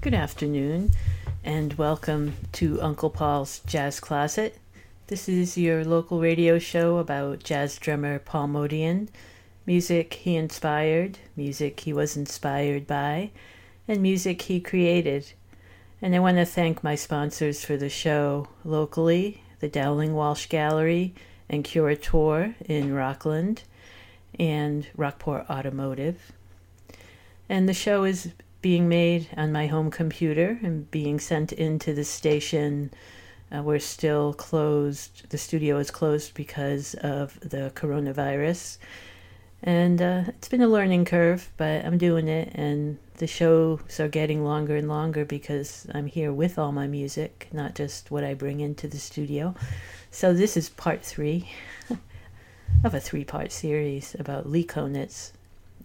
Good afternoon, and welcome to Uncle Paul's Jazz Closet. This is your local radio show about jazz drummer Paul Motian, music he inspired, music he was inspired by, and music he created. And I want to thank my sponsors for the show locally the Dowling Walsh Gallery and Curator in Rockland, and Rockport Automotive. And the show is being made on my home computer and being sent into the station. Uh, we're still closed. The studio is closed because of the coronavirus. And uh, it's been a learning curve, but I'm doing it. And the shows are getting longer and longer because I'm here with all my music, not just what I bring into the studio. So this is part three of a three part series about Lee Konitz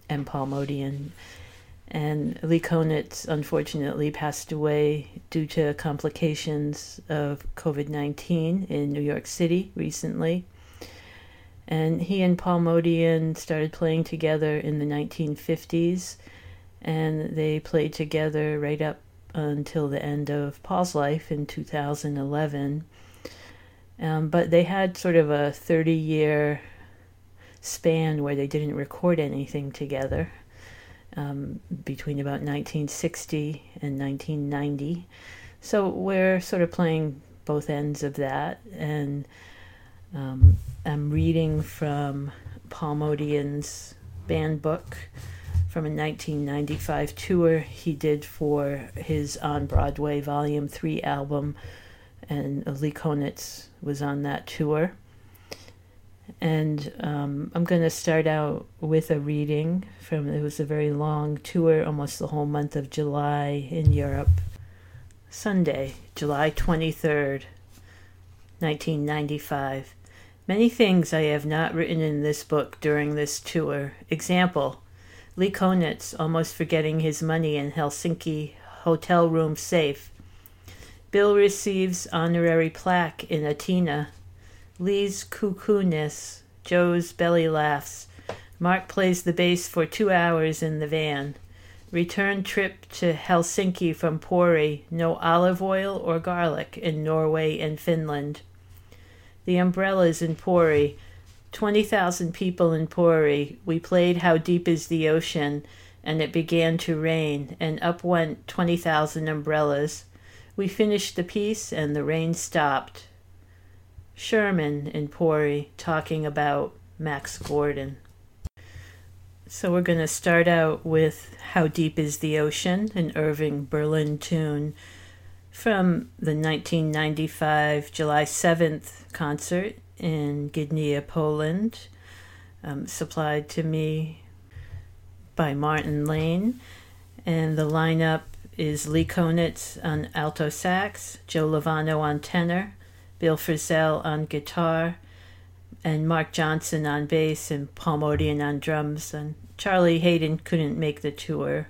and Paul Motian. And Lee Konitz unfortunately passed away due to complications of COVID 19 in New York City recently. And he and Paul Motian started playing together in the 1950s, and they played together right up until the end of Paul's life in 2011. Um, but they had sort of a 30 year span where they didn't record anything together um, between about 1960 and 1990. So we're sort of playing both ends of that. And um, I'm reading from Paul Motian's band book from a 1995 tour he did for his On Broadway Volume 3 album, and Lee Konitz was on that tour. And um, I'm going to start out with a reading from it was a very long tour, almost the whole month of July in Europe. Sunday, July 23rd, 1995. Many things I have not written in this book during this tour. Example Lee Konitz almost forgetting his money in Helsinki hotel room safe. Bill receives honorary plaque in Atina Lee's cuckoo-ness, Joe's belly laughs. Marc plays the bass for two hours in the van. Return trip to Helsinki from Pori, no olive oil or garlic in Norway and Finland. The umbrellas in Pori, 20,000 people in Pori. We played How Deep is the Ocean, and it began to rain, and up went 20,000 umbrellas. We finished the piece, and the rain stopped. Sherman and Pori talking about Max Gordon. So we're going to start out with How Deep is the Ocean, an Irving Berlin tune from the 1995 July 7th concert in Gdynia, Poland, um, supplied to me by Martin Lane. And the lineup is Lee Konitz on alto sax, Joe Lovano on tenor, Bill Frisell on guitar, and Marc Johnson on bass, and Paul Motian on drums. And Charlie Haden couldn't make the tour.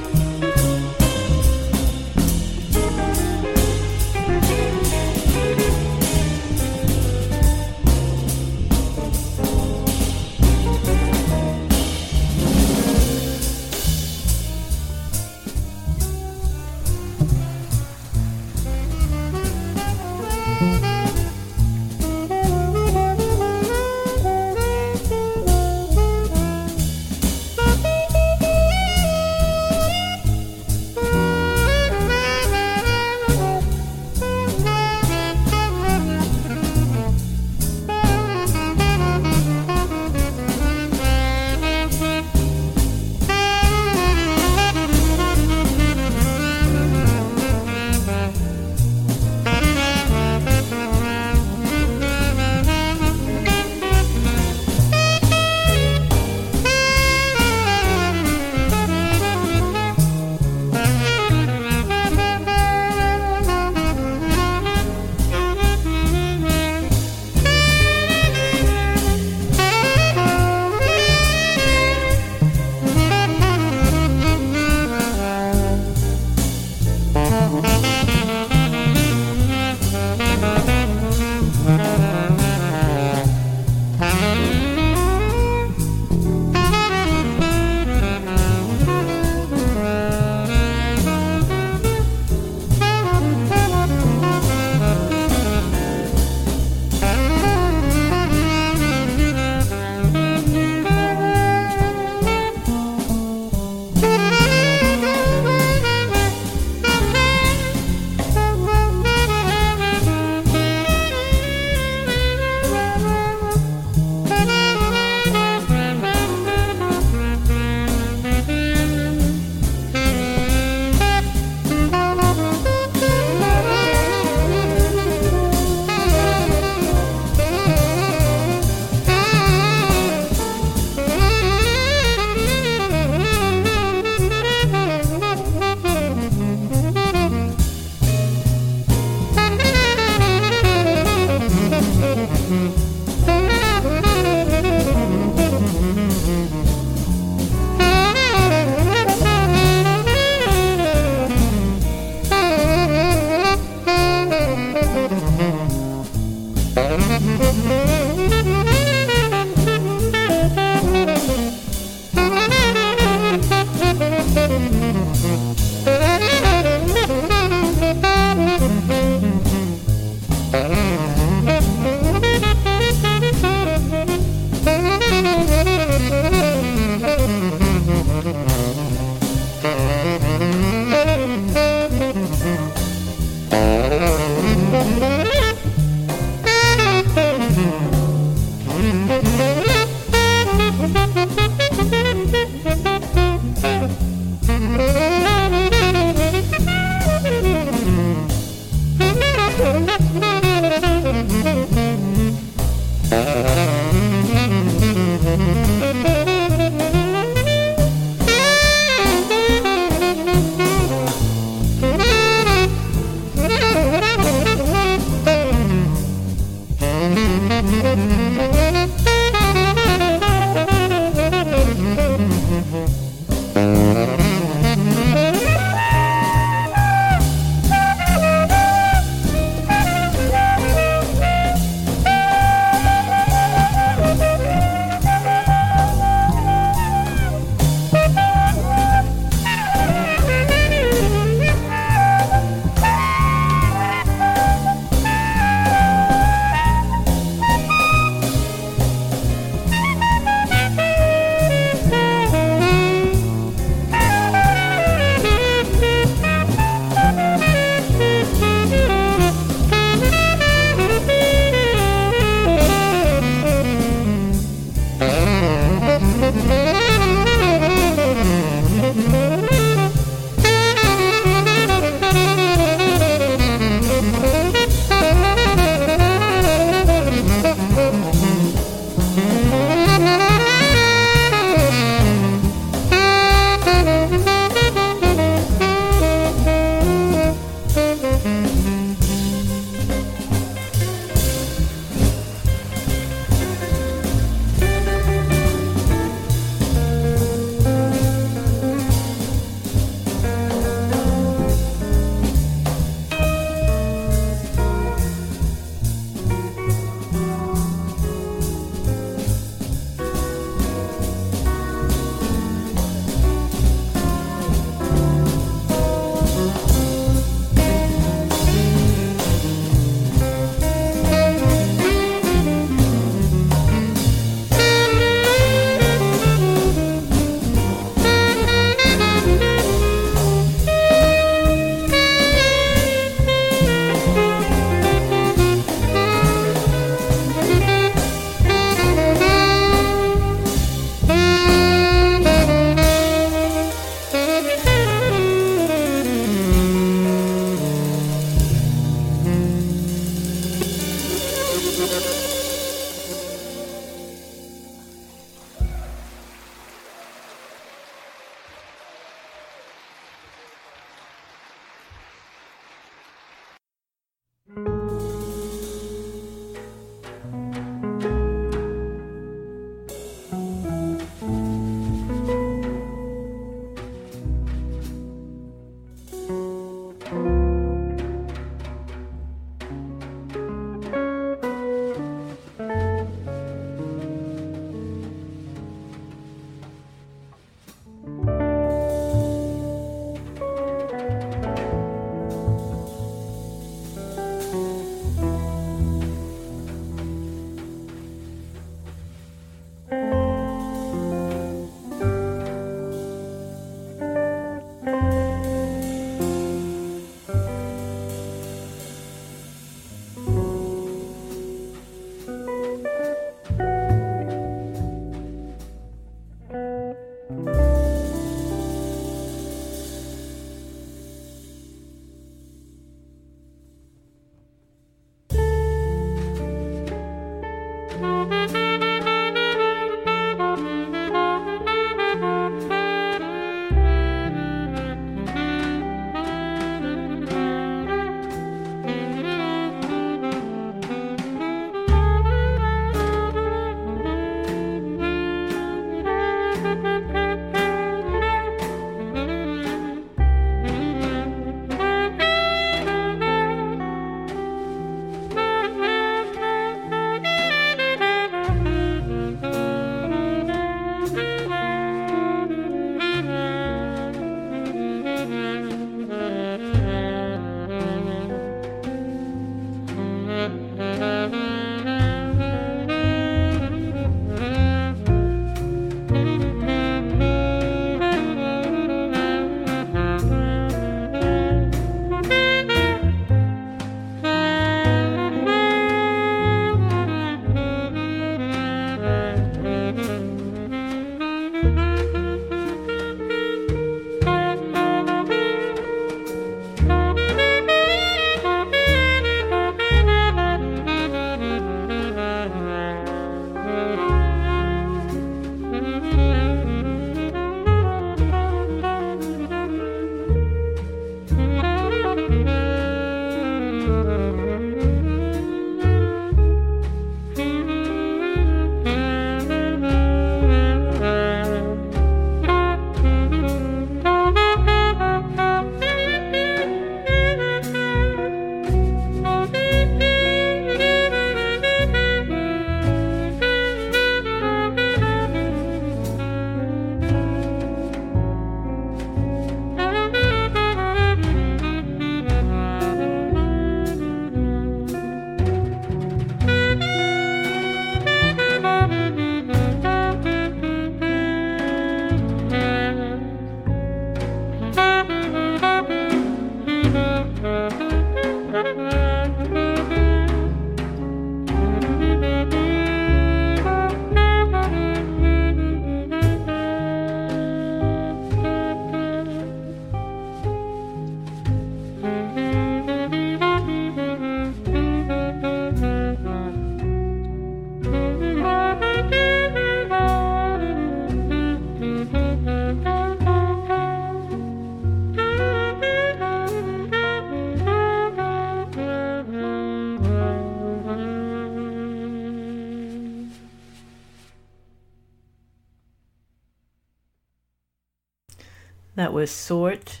Was Sort,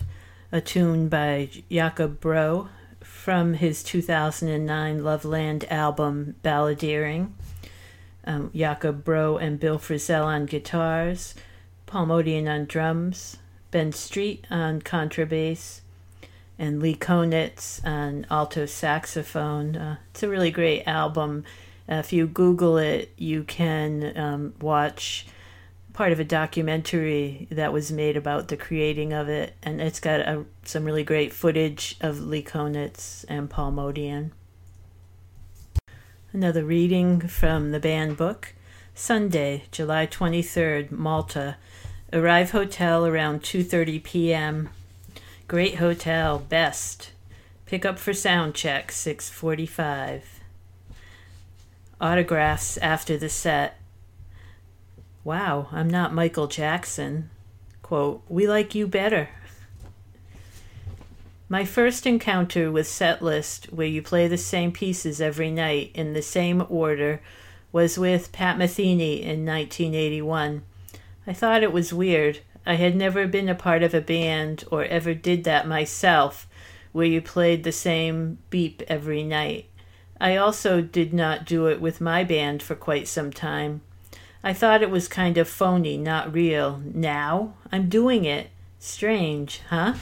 a tune by Jakob Bro from his 2009 Loveland album Balladeering. Um, Jakob Bro and Bill Frisell on guitars, Paul Motian on drums, Ben Street on contrabass, and Lee Konitz on alto saxophone. Uh, it's a really great album. Uh, if you Google it, you can um, watch part of a documentary that was made about the creating of it, and it's got a, some really great footage of Lee Konitz and Paul Motian. Another reading from the band book. Sunday, July 23rd, Malta. Arrive hotel around 2:30 p.m. Great hotel, best. Pick up for sound check 6:45. Autographs after the set. Wow, I'm not Michael Jackson. Quote, We like you better. My first encounter with Setlist, where you play the same pieces every night in the same order, was with Pat Metheny in 1981. I thought it was weird. I had never been a part of a band or ever did that myself, where you played the same beep every night. I also did not do it with my band for quite some time. I thought it was kind of phony, not real. Now I'm doing it. Strange, huh?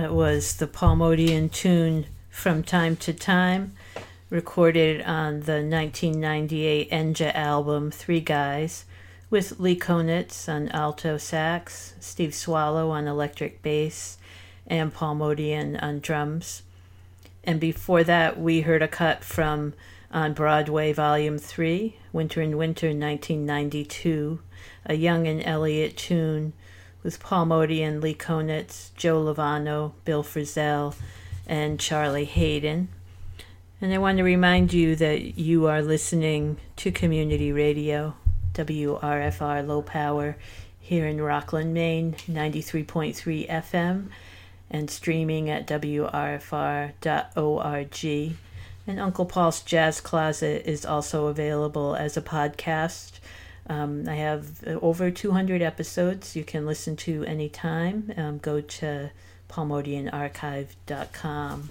That was the Paul Motian tune From Time to Time, recorded on the 1998 Enja album Three Guys, with Lee Konitz on alto sax, Steve Swallow on electric bass, and Paul Motian on drums. And before that, we heard a cut from On Broadway Volume 3, Winter and Winter 1992, a Young and Elliott tune with Paul Motian, Lee Konitz, Joe Lovano, Bill Frisell, and Charlie Haden. And I want to remind you that you are listening to community radio, WRFR Low Power, here in Rockland, Maine, 93.3 FM, and streaming at WRFR.org. And Uncle Paul's Jazz Closet is also available as a podcast um, I have uh, over 200 episodes you can listen to anytime. Um, go to paulmotianarchive.com.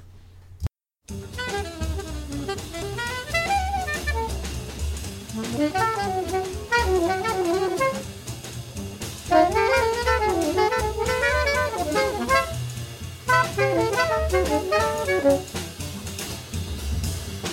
Thank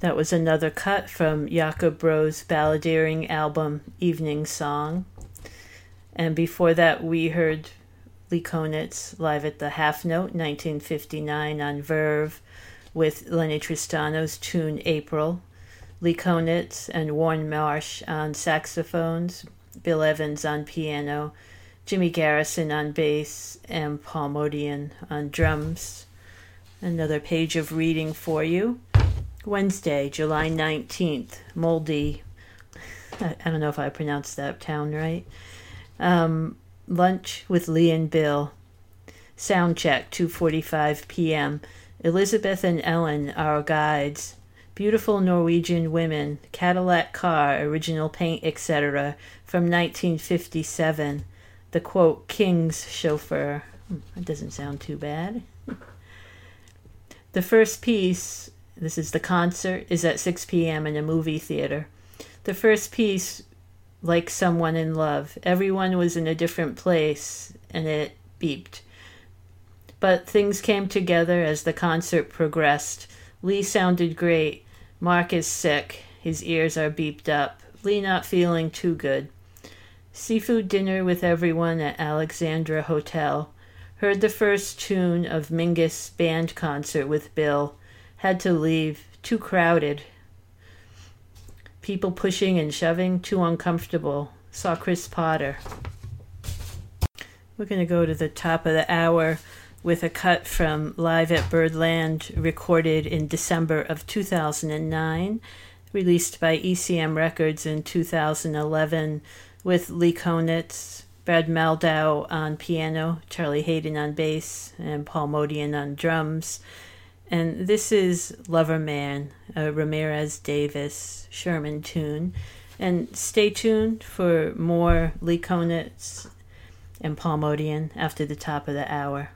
That was another cut from Jakob Bro's balladeering album Evening Song. And before that, we heard Lee Konitz live at the Half Note 1959 on Verve with Lennie Tristano's tune April, Lee Konitz and Warne Marsh on saxophones, Bill Evans on piano, Jimmy Garrison on bass, and Paul Motian on drums. Another page of reading for you. Wednesday, July 19th, Moldy. I, don't know if I pronounced that town right. Um, lunch with Lee and Bill. Sound check, 2:45 p.m. Elizabeth and Ellen, our guides. Beautiful Norwegian women, Cadillac car, original paint, etc. from 1957. The quote, King's chauffeur. Hmm, that doesn't sound too bad. the first piece this is the concert, is at 6 p.m. in a movie theater. The first piece, like someone in love, everyone was in a different place and it beeped. But things came together as the concert progressed. Lee sounded great. Marc is sick. His ears are beeped up. Lee not feeling too good. Seafood dinner with everyone at Alexandra Hotel. Heard the first tune of Mingus band concert with Bill. Had to leave. Too crowded. People pushing and shoving. Too uncomfortable. Saw Chris Potter. We're going to go to the top of the hour with a cut from Live at Birdland, recorded in December of 2009, released by ECM Records in 2011, with Lee Konitz, Brad Mehldau on piano, Charlie Haden on bass, and Paul Motian on drums. And this is Lover Man, a Ramirez Davis Sherman tune. And stay tuned for more Lee Konitz and Paul Motian after the top of the hour.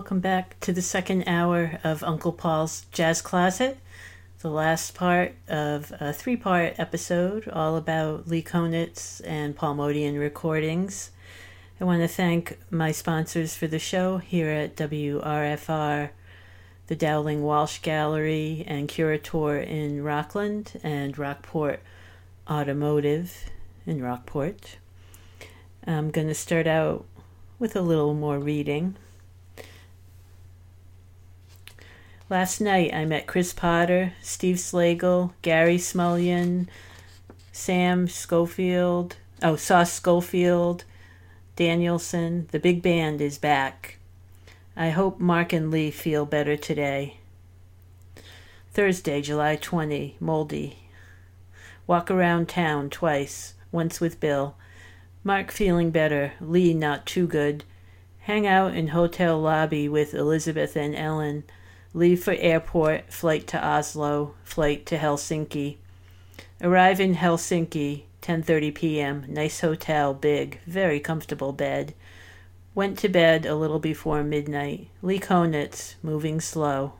Welcome back to the second hour of Uncle Paul's Jazz Closet, the last part of a three part episode all about Lee Konitz and Paul Motian recordings. I want to thank my sponsors for the show here at WRFR, the Dowling Walsh Gallery and Curator in Rockland, and Rockport Automotive in Rockport. I'm going to start out with a little more reading. Last night I met Chris Potter, Steve Slagle, Gary Smulyan, Sam Scofield, oh, Sauce Scofield, Danielson. The big band is back. I hope Marc and Lee feel better today. Thursday, July 20, Moldy. Walk around town twice, once with Bill. Marc feeling better, Lee not too good. Hang out in hotel lobby with Elizabeth and Ellen. Leave for airport, flight to Oslo, flight to Helsinki. Arrive in Helsinki, 10:30 p.m. Nice hotel, big, very comfortable bed. Went to bed a little before midnight. Lee Konitz, moving slow.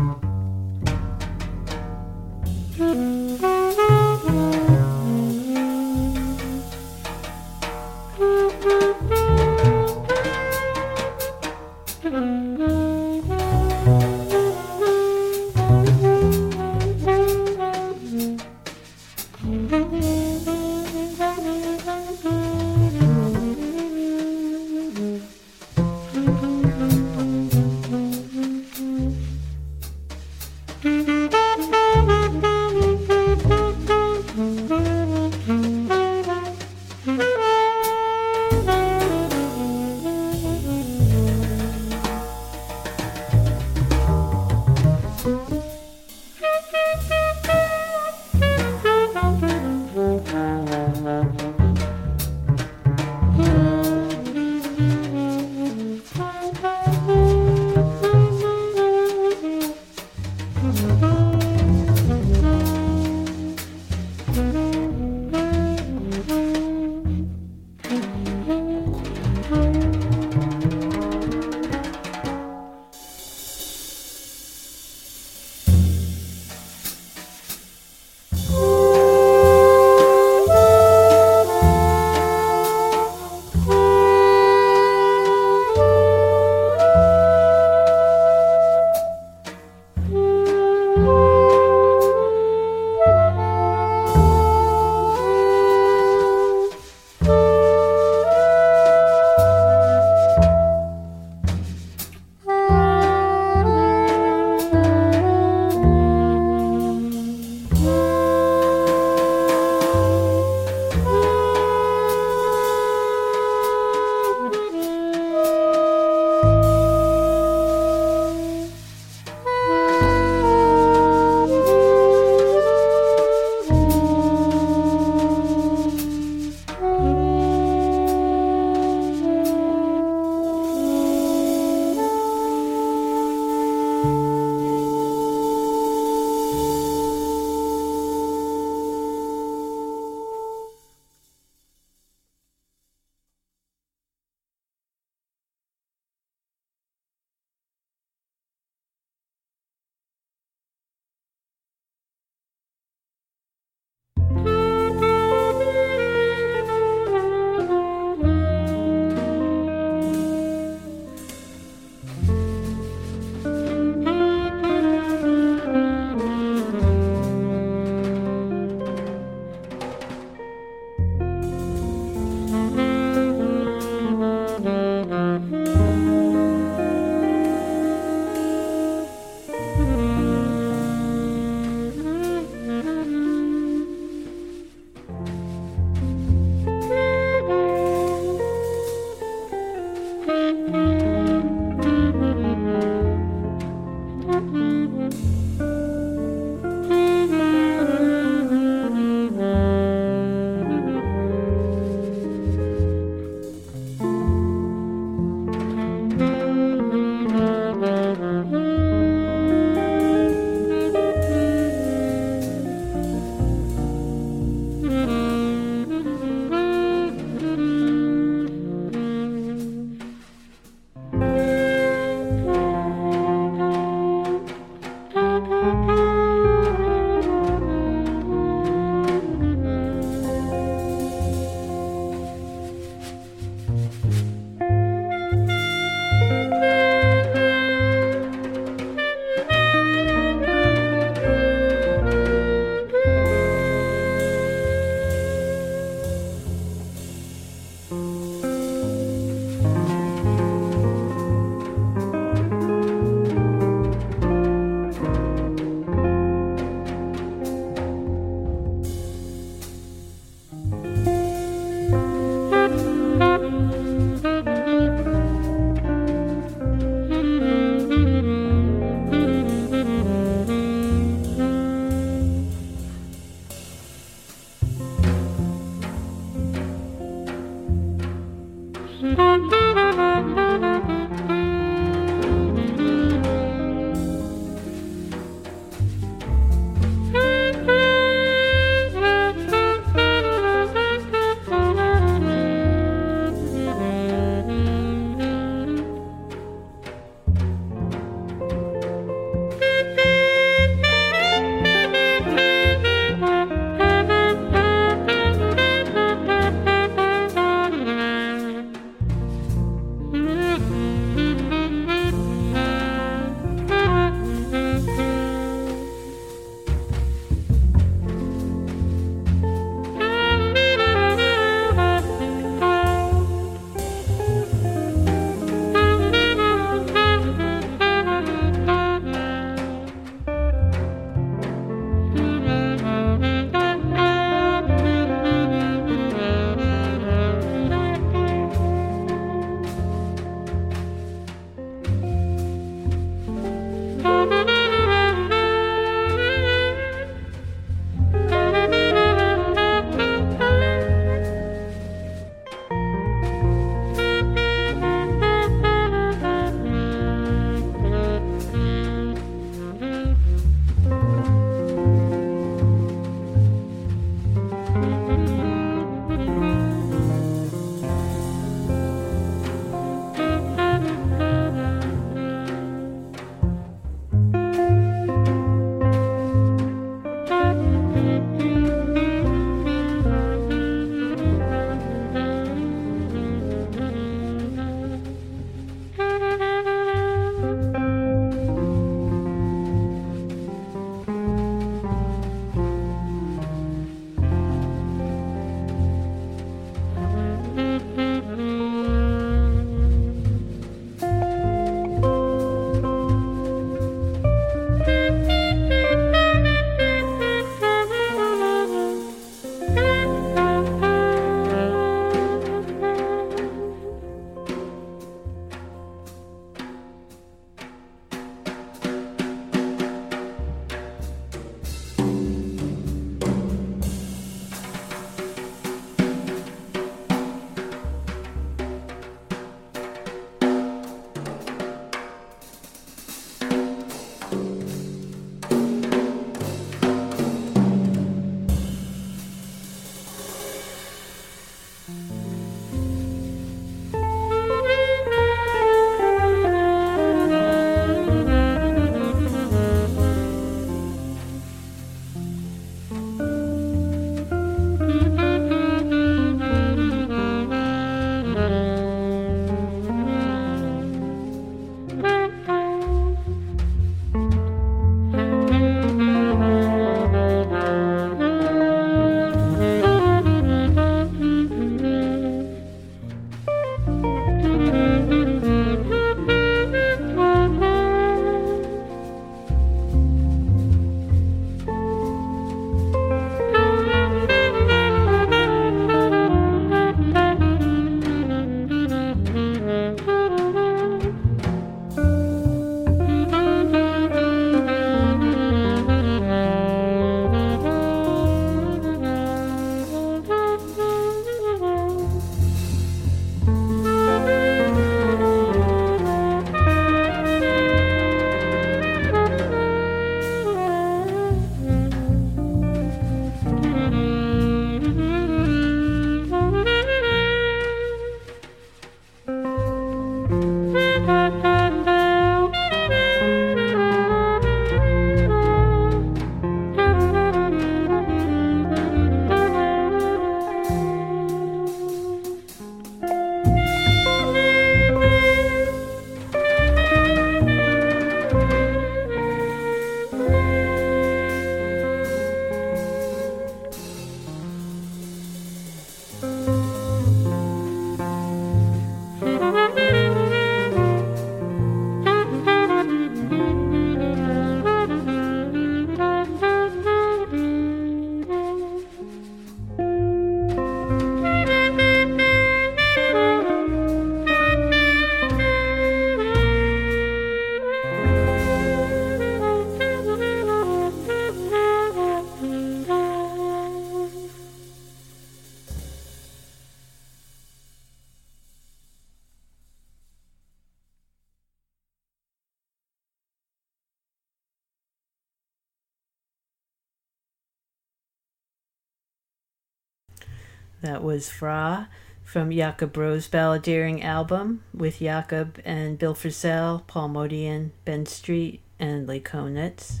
That was Fra from Jakob Bro's Balladeering album with Jakob and Bill Frisell, Paul Motian, Ben Street, and Lee Konitz.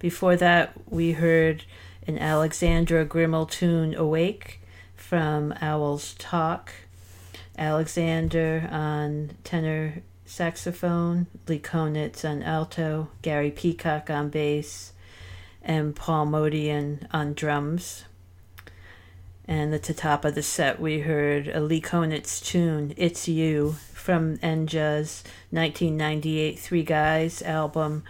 Before that, we heard an Alexandra Grimal tune, Awake, from Owls Talk. Alexander on tenor saxophone, Lee Konitz on alto, Gary Peacock on bass, and Paul Motian on drums. And at the top of the set, we heard a Lee Konitz tune, It's You, from Enja's 1998 Three Guys album.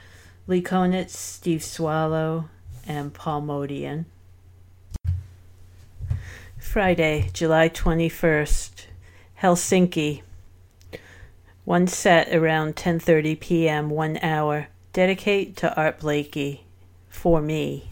Lee Konitz, Steve Swallow, and Paul Motian. Friday, July 21st, Helsinki. One set around 10:30 p.m., 1 hour. Dedicate to Art Blakey for me.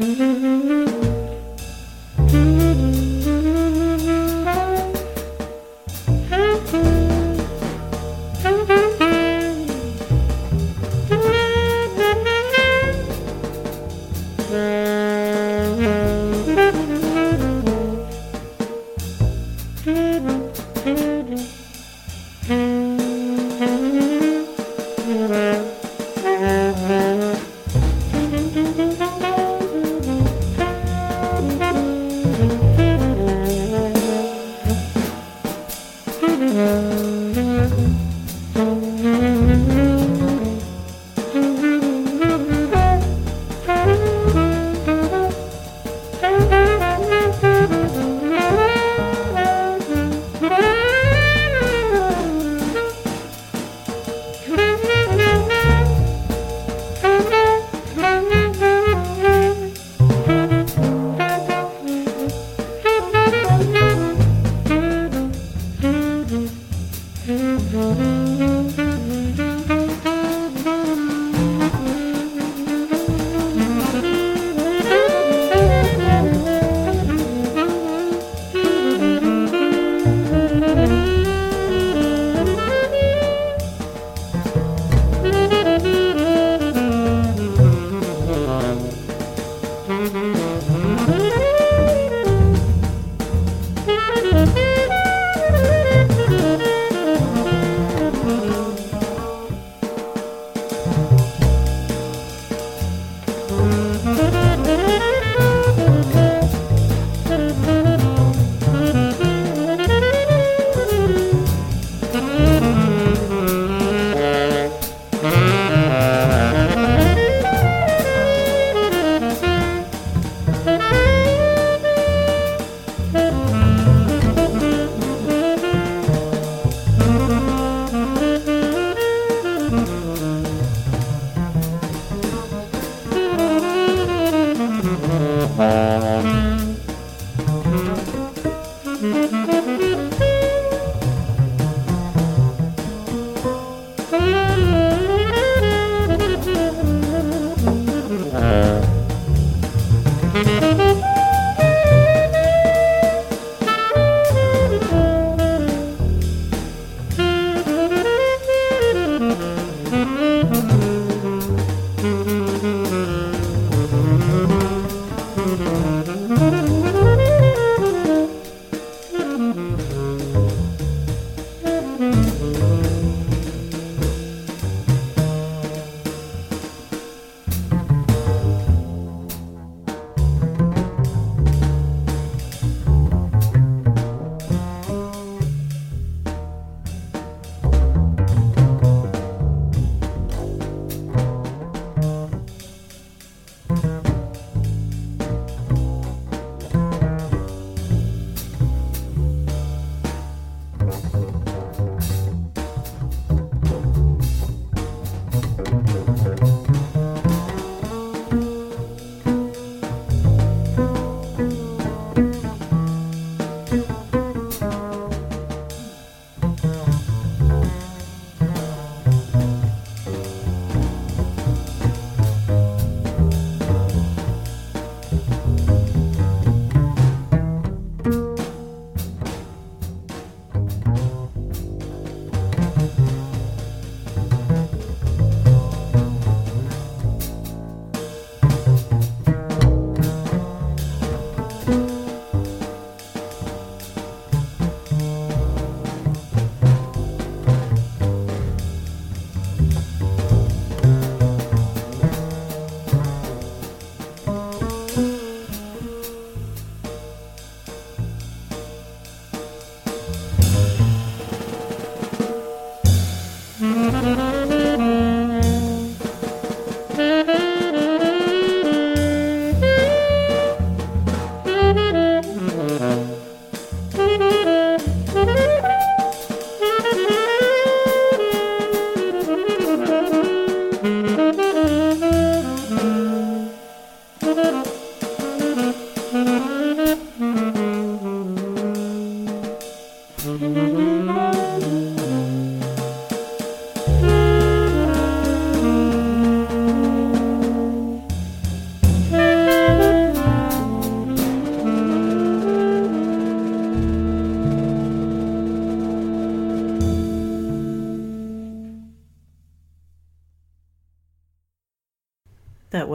Mm-hmm.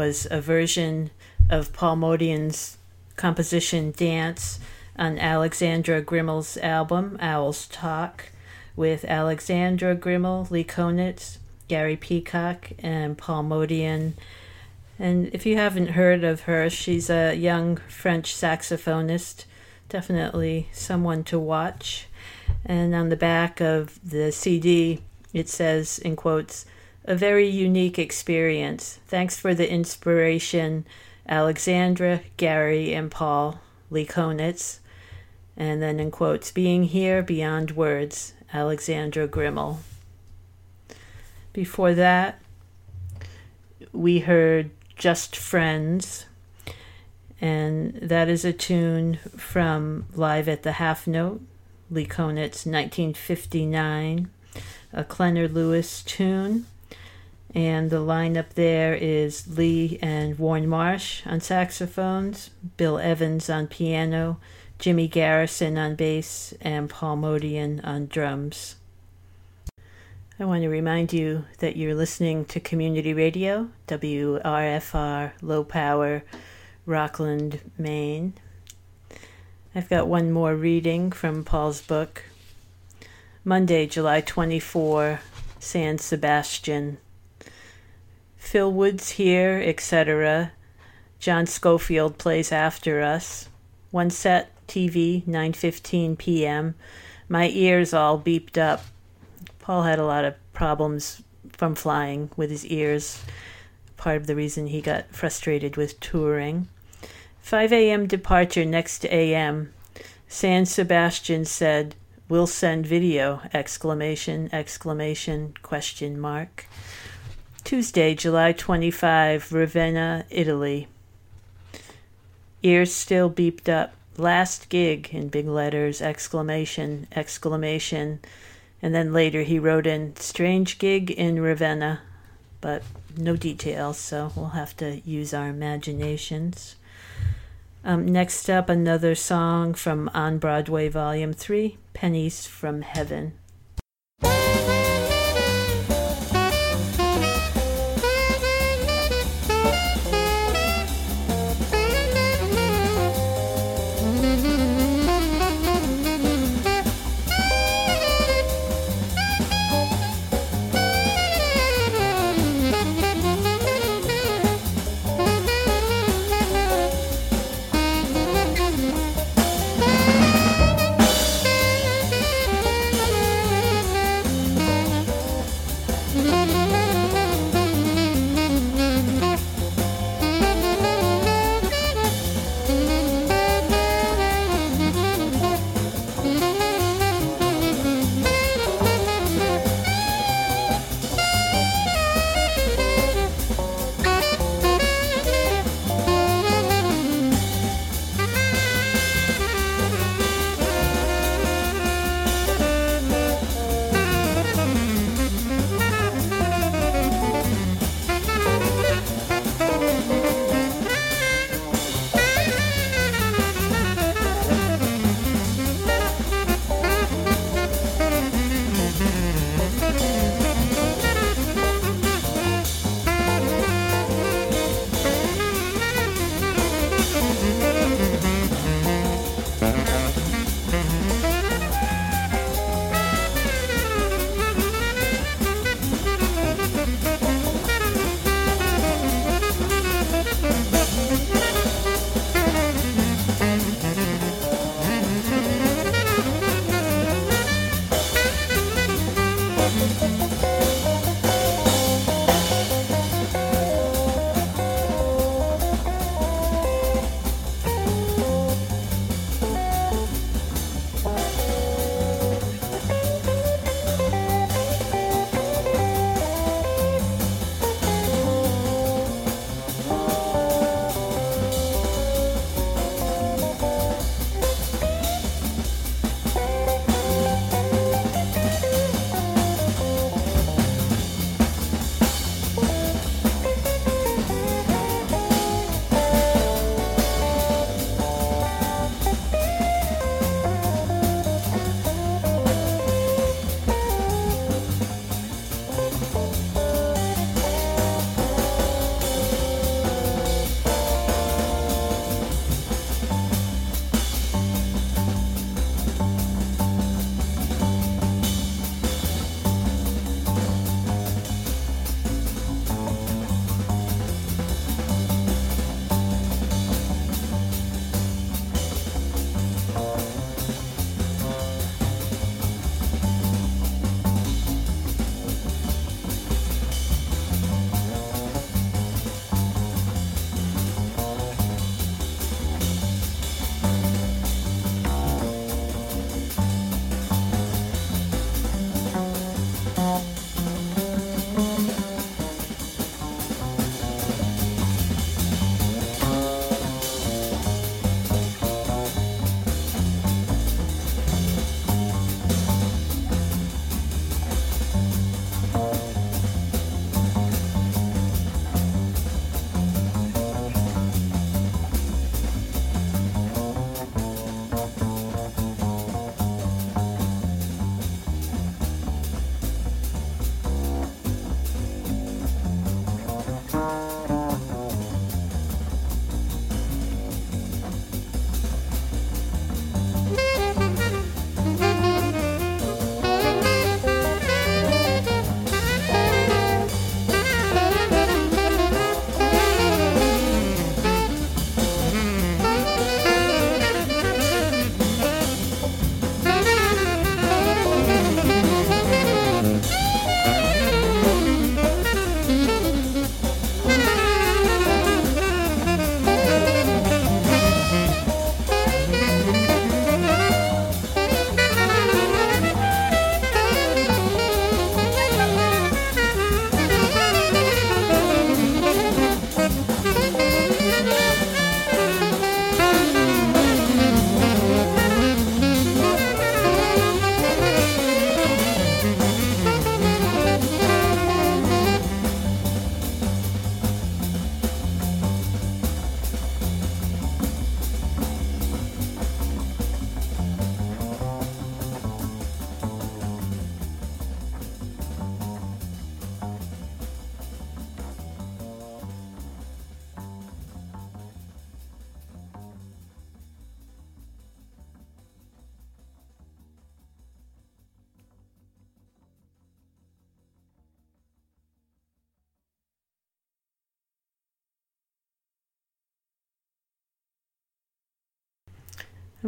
Was a version of Paul Motian's composition Dance on Alexandra Grimal's album Owls Talk with Alexandra Grimal, Lee Konitz, Gary Peacock, and Paul Motian. And if you haven't heard of her, she's a young French saxophonist, definitely someone to watch. And on the back of the CD, it says, in quotes, a very unique experience. Thanks for the inspiration, Alexandra, Gary, and Paul Lee Konitz. And then in quotes, being here beyond words, Alexandra Grimal. Before that, we heard Just Friends, and that is a tune from Live at the Half Note, Lee Konitz, 1959, a Klenner Lewis tune. And the lineup there is Lee and Warne Marsh on saxophones, Bill Evans on piano, Jimmy Garrison on bass, and Paul Motian on drums. I want to remind you that you're listening to Community Radio, WRFR, Low Power, Rockland, Maine. I've got one more reading from Paul's book. Monday, July 24, San Sebastian. Phil Woods here, etc. John Scofield plays after us. One set, TV, 9:15 p.m. My ears all beeped up. Paul had a lot of problems from flying with his ears. Part of the reason he got frustrated with touring. 5 a.m. departure next a.m. San Sebastian said, "We'll send video!" exclamation exclamation question mark. Tuesday, July 25, Ravenna, Italy. Ears still beeped up. Last gig in big letters, exclamation, exclamation. And then later he wrote in strange gig in Ravenna, but no details, so we'll have to use our imaginations. Um, next up, another song from On Broadway Volume 3 Pennies from Heaven.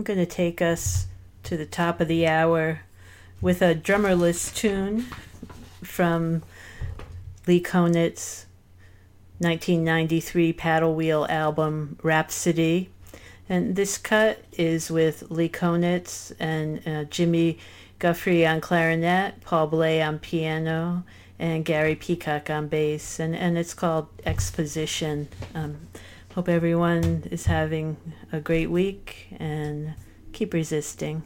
Going to take us to the top of the hour with a drummerless tune from Lee Konitz' 1993 paddle wheel album Rhapsody. And this cut is with Lee Konitz and uh, Jimmy Giuffre on clarinet, Paul Bley on piano, and Gary Peacock on bass. And, and it's called Exposition. Um, Hope everyone is having a great week and keep resisting.